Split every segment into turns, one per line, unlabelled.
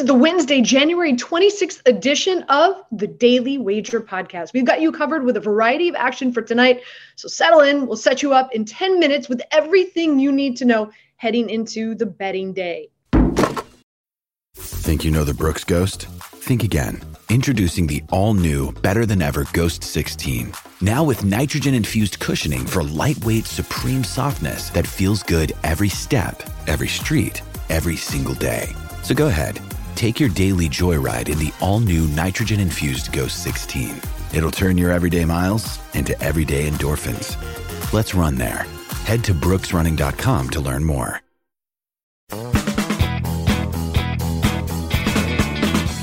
is the Wednesday, January 26th edition of the Daily Wager Podcast. We've got you covered with a variety of action for tonight. So settle in. We'll set you up in 10 minutes with everything you need to know heading into the betting day.
Think you know the Brooks Ghost? Think again. Introducing the all new, better than ever Ghost 16. Now with nitrogen infused cushioning for lightweight, supreme softness that feels good every step, every street, every single day. So go ahead, take your daily joyride in the all new nitrogen infused Ghost 16. It'll turn your everyday miles into everyday endorphins. Let's run there. Head to brooksrunning.com to learn more.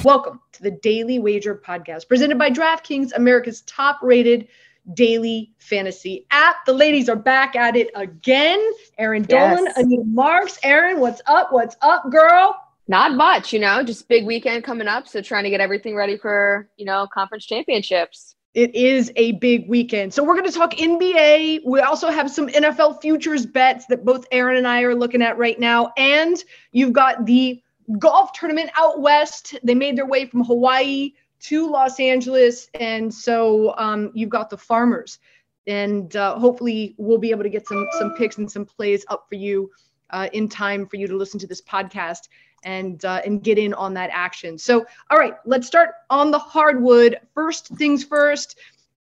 Welcome to the Daily Wager Podcast, presented by DraftKings, America's top rated daily fantasy app. The ladies are back at it again. Erin Dolan,
Yes.
Anita Marks. Erin, what's up? What's up, girl?
Not much, you know, just big weekend coming up. So trying to get everything ready for, you know, conference championships.
It is a big weekend. So we're going to talk NBA. We also have some NFL futures bets that both Erin and I are looking at right now. And you've got the golf tournament out west. They made their way from Hawaii to Los Angeles. And so um, you've got the farmers. And uh, hopefully we'll be able to get some some picks and some plays up for you uh, in time for you to listen to this podcast and uh, and get in on that action. So, all right, let's start on the hardwood. First things first.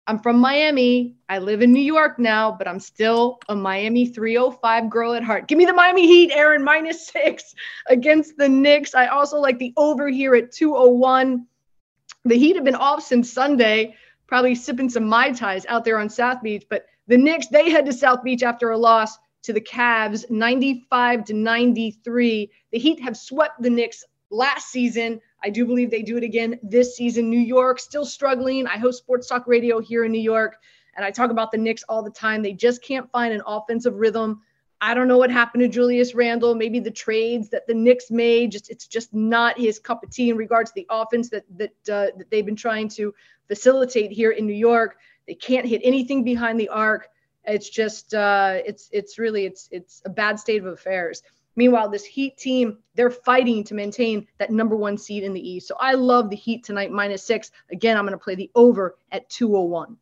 I'm from Miami. I live in New York now, but I'm still a Miami 305 girl at heart. Give me the Miami Heat, Erin, minus six against the Knicks. I also like the over here at 201. The Heat have been off since Sunday, probably sipping some Mai Tais out there on South Beach, but the Knicks, they head to South Beach after a loss to the Cavs, 95 to 93. The Heat have swept the Knicks last season. I do believe they do it again this season. New York still struggling. I host Sports Talk Radio here in New York, and I talk about the Knicks all the time. They just can't find an offensive rhythm. I don't know what happened to Julius Randle. Maybe the trades that the Knicks made, just it's just not his cup of tea in regards to the offense that that uh, that they've been trying to facilitate here in New York. They can't hit anything behind the arc. It's just uh, it's it's really it's it's a bad state of affairs. Meanwhile, this Heat team, they're fighting to maintain that number one seed in the East. So I love the Heat tonight, minus six. Again, I'm going to play the over at 201.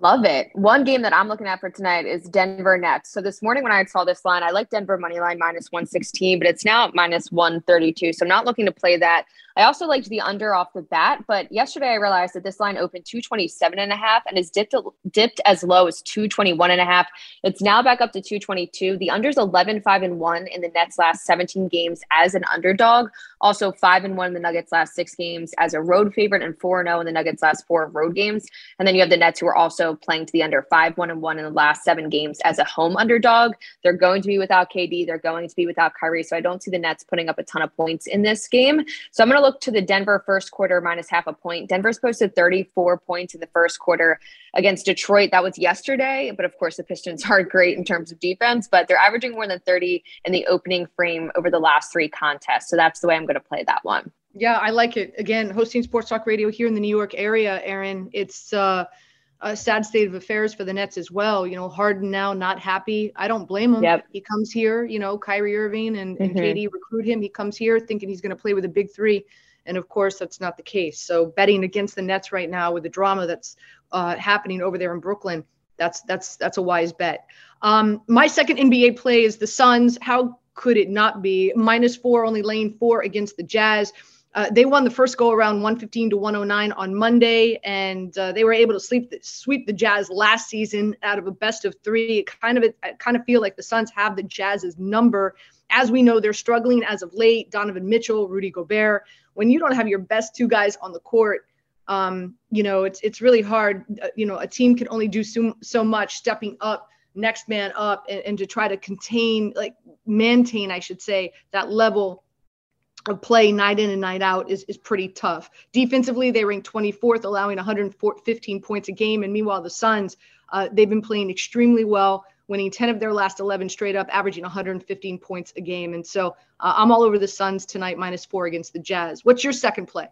Love it. One game that I'm looking at for tonight is Denver Nets. So this morning when I saw this line, I like Denver money line minus 116, but it's now at minus 132. So I'm not looking to play that. I also liked the under off the bat, but yesterday I realized that this line opened 227 and a half and is dipped dipped as low as 221 and a half. It's now back up to 222. The under's 11 5 and 1 in the Nets last 17 games as an underdog. Also 5 and 1 in the Nuggets last 6 games as a road favorite and 4 and 0 in the Nuggets last 4 road games. And then you have the Nets who are also playing to the under 5 1 and 1 in the last 7 games as a home underdog. They're going to be without KD, they're going to be without Kyrie, so I don't see the Nets putting up a ton of points in this game. So I'm going to look to the Denver first quarter minus half a point. Denver's posted 34 points in the first quarter against Detroit. That was yesterday, but of course the Pistons aren't great in terms of defense, but they're averaging more than 30 in the opening frame over the last three contests. So that's the way I'm going to play that one.
Yeah, I like it. Again, hosting Sports Talk Radio here in the New York area, Erin, it's uh, a sad state of affairs for the Nets as well. You know, Harden now not happy. I don't blame him.
Yep.
He comes here, you know, Kyrie Irving and, and
Mhm.
KD recruit him. He comes here thinking he's going to play with a big three. And of course, that's not the case. So betting against the Nets right now with the drama that's uh, happening over there in Brooklyn, that's that's that's a wise bet. Um, my second NBA play is the Suns. How could it not be minus four, only lane four against the Jazz? Uh, they won the first go around 115 to 109 on Monday, and uh, they were able to sleep the, sweep the Jazz last season out of a best of three. It kind of, I kind of feel like the Suns have the Jazz's number. As we know, they're struggling as of late. Donovan Mitchell, Rudy Gobert. When you don't have your best two guys on the court, um, you know it's it's really hard. Uh, you know, a team can only do so, so much stepping up, next man up, and, and to try to contain, like maintain, I should say, that level of play night in and night out is, is pretty tough. Defensively, they rank 24th, allowing 115 points a game. And meanwhile, the Suns, uh, they've been playing extremely well, winning 10 of their last 11 straight up, averaging 115 points a game. And so uh, I'm all over the Suns tonight, minus four against the Jazz. What's your second play?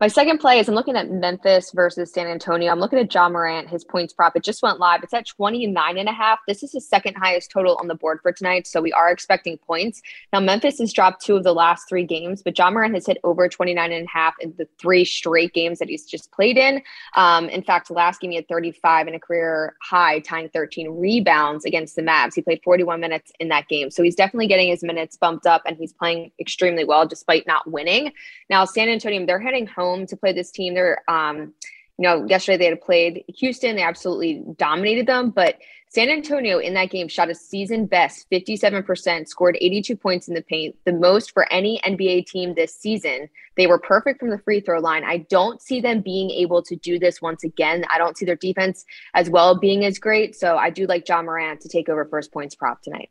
My second play is I'm looking at Memphis versus San Antonio. I'm looking at Ja Morant. His points prop, it just went live. It's at 29 and a half. This is his second highest total on the board for tonight. So we are expecting points. Now, Memphis has dropped two of the last three games, but Ja Morant has hit over 29 and a half in the three straight games that he's just played in. Um, in fact, last game he had 35 and a career high, tying 13 rebounds against the Mavs. He played 41 minutes in that game. So he's definitely getting his minutes bumped up and he's playing extremely well despite not winning. Now, San Antonio, they're heading home to play this team. They're, um, you know, yesterday they had played Houston. They absolutely dominated them, but San Antonio in that game shot a season best 57%, scored 82 points in the paint, the most for any NBA team this season. They were perfect from the free throw line. I don't see them being able to do this once again. I don't see their defense as well being as great. So I do like Ja Morant to take over first points prop tonight.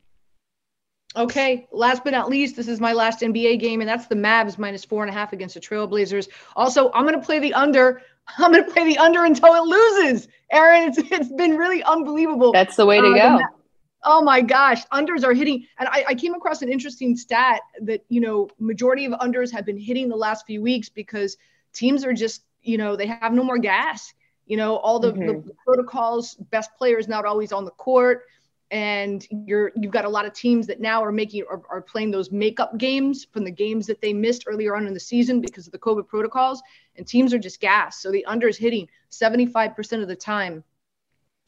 Okay, last but not least, this is my last NBA game, and that's the Mavs minus four and a half against the Trailblazers. Also, I'm going to play the under. I'm going to play the under until it loses. Erin, it's, it's been really unbelievable.
That's the way to uh, go.
Oh my gosh, unders are hitting. And I, I came across an interesting stat that, you know, majority of unders have been hitting the last few weeks because teams are just, you know, they have no more gas. You know, all the, mm-hmm. the protocols, best players not always on the court and you're you've got a lot of teams that now are making are, are playing those makeup games from the games that they missed earlier on in the season because of the COVID protocols, and teams are just gassed. So the under is hitting 75% of the time.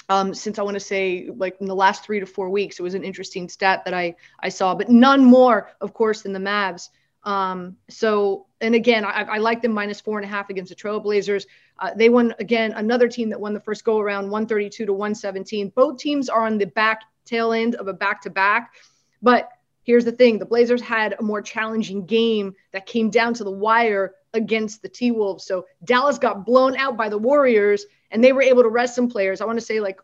Um, since I want to say like in the last three to four weeks, it was an interesting stat that I I saw, but none more, of course, than the Mavs. Um, so, and again, I, I like them minus four and a half against the Trailblazers. Uh, they won again, another team that won the first go around 132 to 117. Both teams are on the back tail end of a back to back. But here's the thing the Blazers had a more challenging game that came down to the wire against the T Wolves. So Dallas got blown out by the Warriors and they were able to rest some players. I want to say like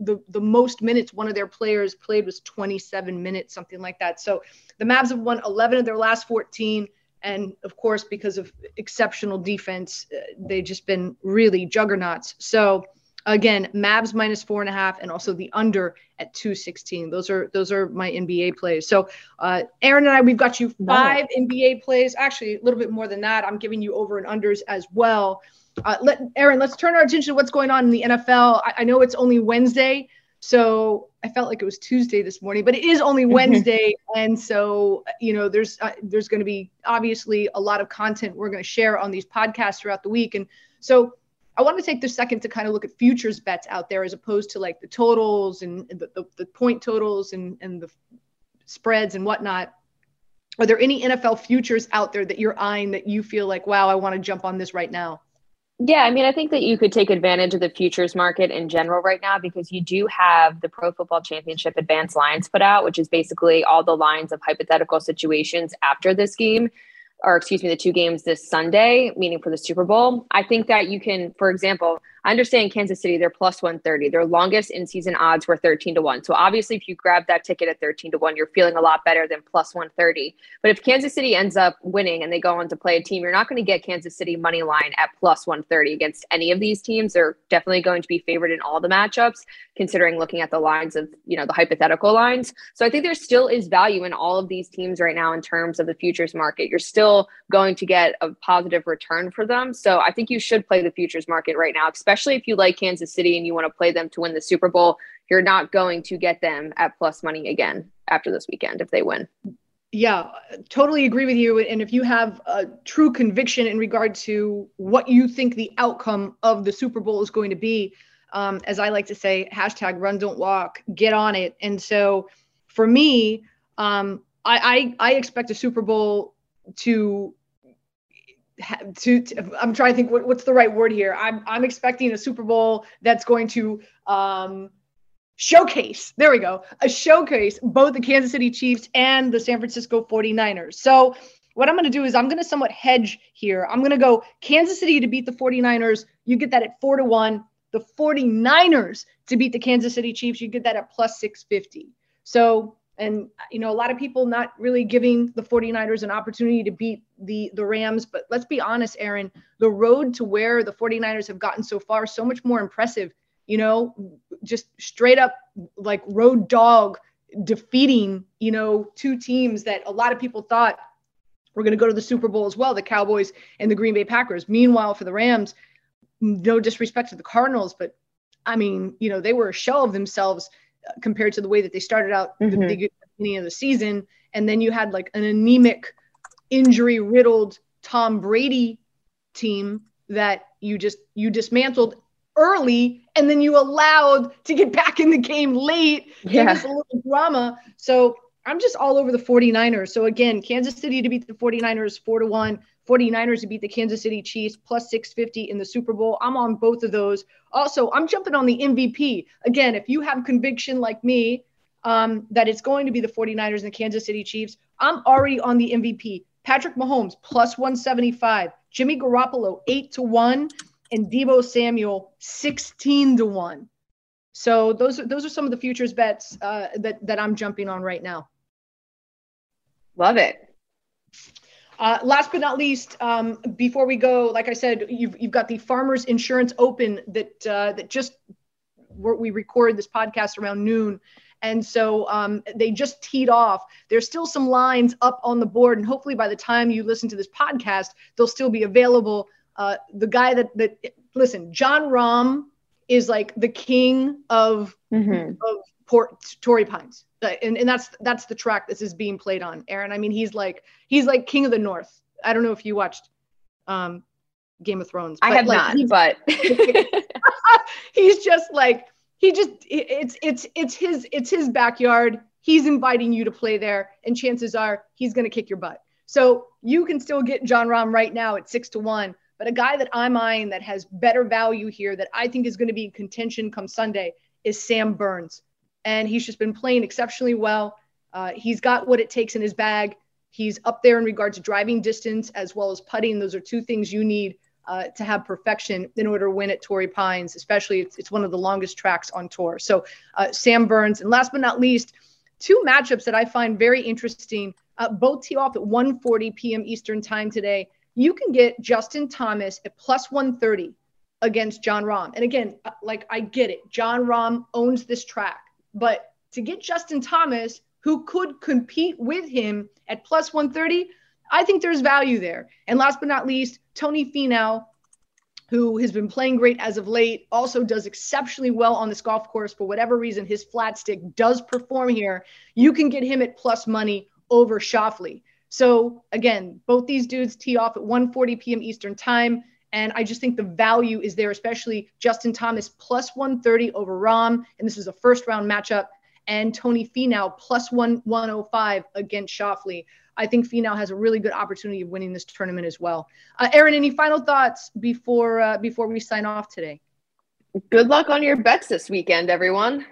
the the most minutes one of their players played was 27 minutes, something like that. So the Mavs have won 11 of their last 14, and of course because of exceptional defense, uh, they've just been really juggernauts. So again, Mavs minus four and a half, and also the under at 216. Those are those are my NBA plays. So uh, Erin and I, we've got you five NBA plays. Actually, a little bit more than that. I'm giving you over and unders as well. Uh, let Erin, let's turn our attention to what's going on in the NFL. I, I know it's only Wednesday, so I felt like it was Tuesday this morning, but it is only Wednesday, and so you know there's uh, there's going to be obviously a lot of content we're going to share on these podcasts throughout the week, and so I want to take the second to kind of look at futures bets out there as opposed to like the totals and the, the, the point totals and and the spreads and whatnot. Are there any NFL futures out there that you're eyeing that you feel like, wow, I want to jump on this right now?
Yeah, I mean, I think that you could take advantage of the futures market in general right now because you do have the Pro Football Championship advanced lines put out, which is basically all the lines of hypothetical situations after this game or excuse me, the two games this Sunday, meaning for the Super Bowl. I think that you can, for example, I understand Kansas City, they're plus 130. Their longest in season odds were 13 to 1. So obviously, if you grab that ticket at 13 to 1, you're feeling a lot better than plus 130. But if Kansas City ends up winning and they go on to play a team, you're not going to get Kansas City money line at plus 130 against any of these teams. They're definitely going to be favored in all the matchups, considering looking at the lines of, you know, the hypothetical lines. So I think there still is value in all of these teams right now in terms of the futures market. You're still going to get a positive return for them. So I think you should play the futures market right now, especially especially if you like Kansas City and you want to play them to win the Super Bowl, you're not going to get them at plus money again after this weekend if they win.
Yeah, totally agree with you. And if you have a true conviction in regard to what you think the outcome of the Super Bowl is going to be, um, as I like to say, hashtag run, don't walk, get on it. And so for me, um, I, I, I expect a Super Bowl to to, to, I'm trying to think what, what's the right word here. I'm I'm expecting a Super Bowl that's going to um, showcase. There we go. A showcase both the Kansas City Chiefs and the San Francisco 49ers. So what I'm going to do is I'm going to somewhat hedge here. I'm going to go Kansas City to beat the 49ers. You get that at 4 to 1. The 49ers to beat the Kansas City Chiefs, you get that at plus 650. So and you know a lot of people not really giving the 49ers an opportunity to beat the the Rams but let's be honest Erin the road to where the 49ers have gotten so far so much more impressive you know just straight up like road dog defeating you know two teams that a lot of people thought We're going to go to the Super Bowl as well, the Cowboys and the Green Bay Packers. Meanwhile, for the Rams, no disrespect to the Cardinals, but I mean, you know, they were a shell of themselves compared to the way that they started out mm-hmm. the beginning of the season. And then you had like an anemic, injury riddled Tom Brady team that you just you dismantled early and then you allowed to get back in the game late. Yeah. a little drama. So I'm just all over the 49ers. So again, Kansas City to beat the 49ers four to one. 49ers to beat the Kansas City Chiefs plus 650 in the Super Bowl. I'm on both of those. Also, I'm jumping on the MVP. Again, if you have conviction like me um, that it's going to be the 49ers and the Kansas City Chiefs, I'm already on the MVP. Patrick Mahomes plus 175, Jimmy Garoppolo 8 to 1, and Deebo Samuel 16 to 1. So those are those are some of the futures bets uh, that that I'm jumping on right now.
Love it.
Uh, last but not least, um, before we go, like I said, you've you've got the Farmers Insurance Open that uh, that just we recorded this podcast around noon. And so um, they just teed off. There's still some lines up on the board, and hopefully by the time you listen to this podcast, they'll still be available. Uh, the guy that that listen, Jon Rahm is like the king of mm-hmm. of Port, Torrey Pines, and and that's that's the track this is being played on. Erin, I mean, he's like he's like king of the north. I don't know if you watched um, Game of Thrones.
I have like, not, but
he's just like he just it's it's it's his it's his backyard. He's inviting you to play there, and chances are he's going to kick your butt. So you can still get Jon Rahm right now at six to one. But a guy that I'm eyeing that has better value here that I think is going to be in contention come Sunday is Sam Burns. And he's just been playing exceptionally well. Uh, he's got what it takes in his bag. He's up there in regard to driving distance as well as putting. Those are two things you need uh, to have perfection in order to win at Torrey Pines, especially it's, it's one of the longest tracks on tour. So uh, Sam Burns, and last but not least, two matchups that I find very interesting. Uh, both tee off at 1:40 p.m. Eastern time today. You can get Justin Thomas at plus 130 against Jon Rahm. And again, uh, like I get it, Jon Rahm owns this track, but to get Justin Thomas, who could compete with him at plus 130, I think there's value there. And last but not least, Tony Finau, who has been playing great as of late, also does exceptionally well on this golf course. For whatever reason, his flat stick does perform here. You can get him at plus money over Schauffele. So again, both these dudes tee off at 1:40 p.m. Eastern time. And I just think the value is there, especially Justin Thomas plus 130 over Rahm. And this is a first round matchup. And Tony Finau plus one 105 against Schauffele. I think Finau has a really good opportunity of winning this tournament as well. Uh, Erin, any final thoughts before uh, before we sign off today?
Good luck on your bets this weekend, everyone.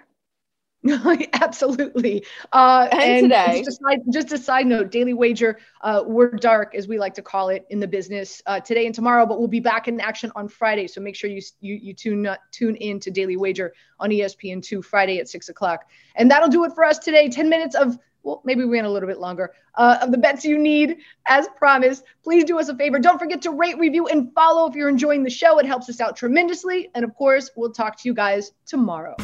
Absolutely. Uh, and, and today, just a, side, just a, side, note: Daily Wager, uh, we're dark as we like to call it in the business uh, today and tomorrow, but we'll be back in action on Friday. So make sure you you, you tune uh, tune in to Daily Wager on ESPN two Friday at six o'clock, and that'll do it for us today. Ten minutes of well, maybe we went a little bit longer, uh, of the bets you need as promised. Please do us a favor. Don't forget to rate, review, and follow if you're enjoying the show. It helps us out tremendously. And of course, we'll talk to you guys tomorrow.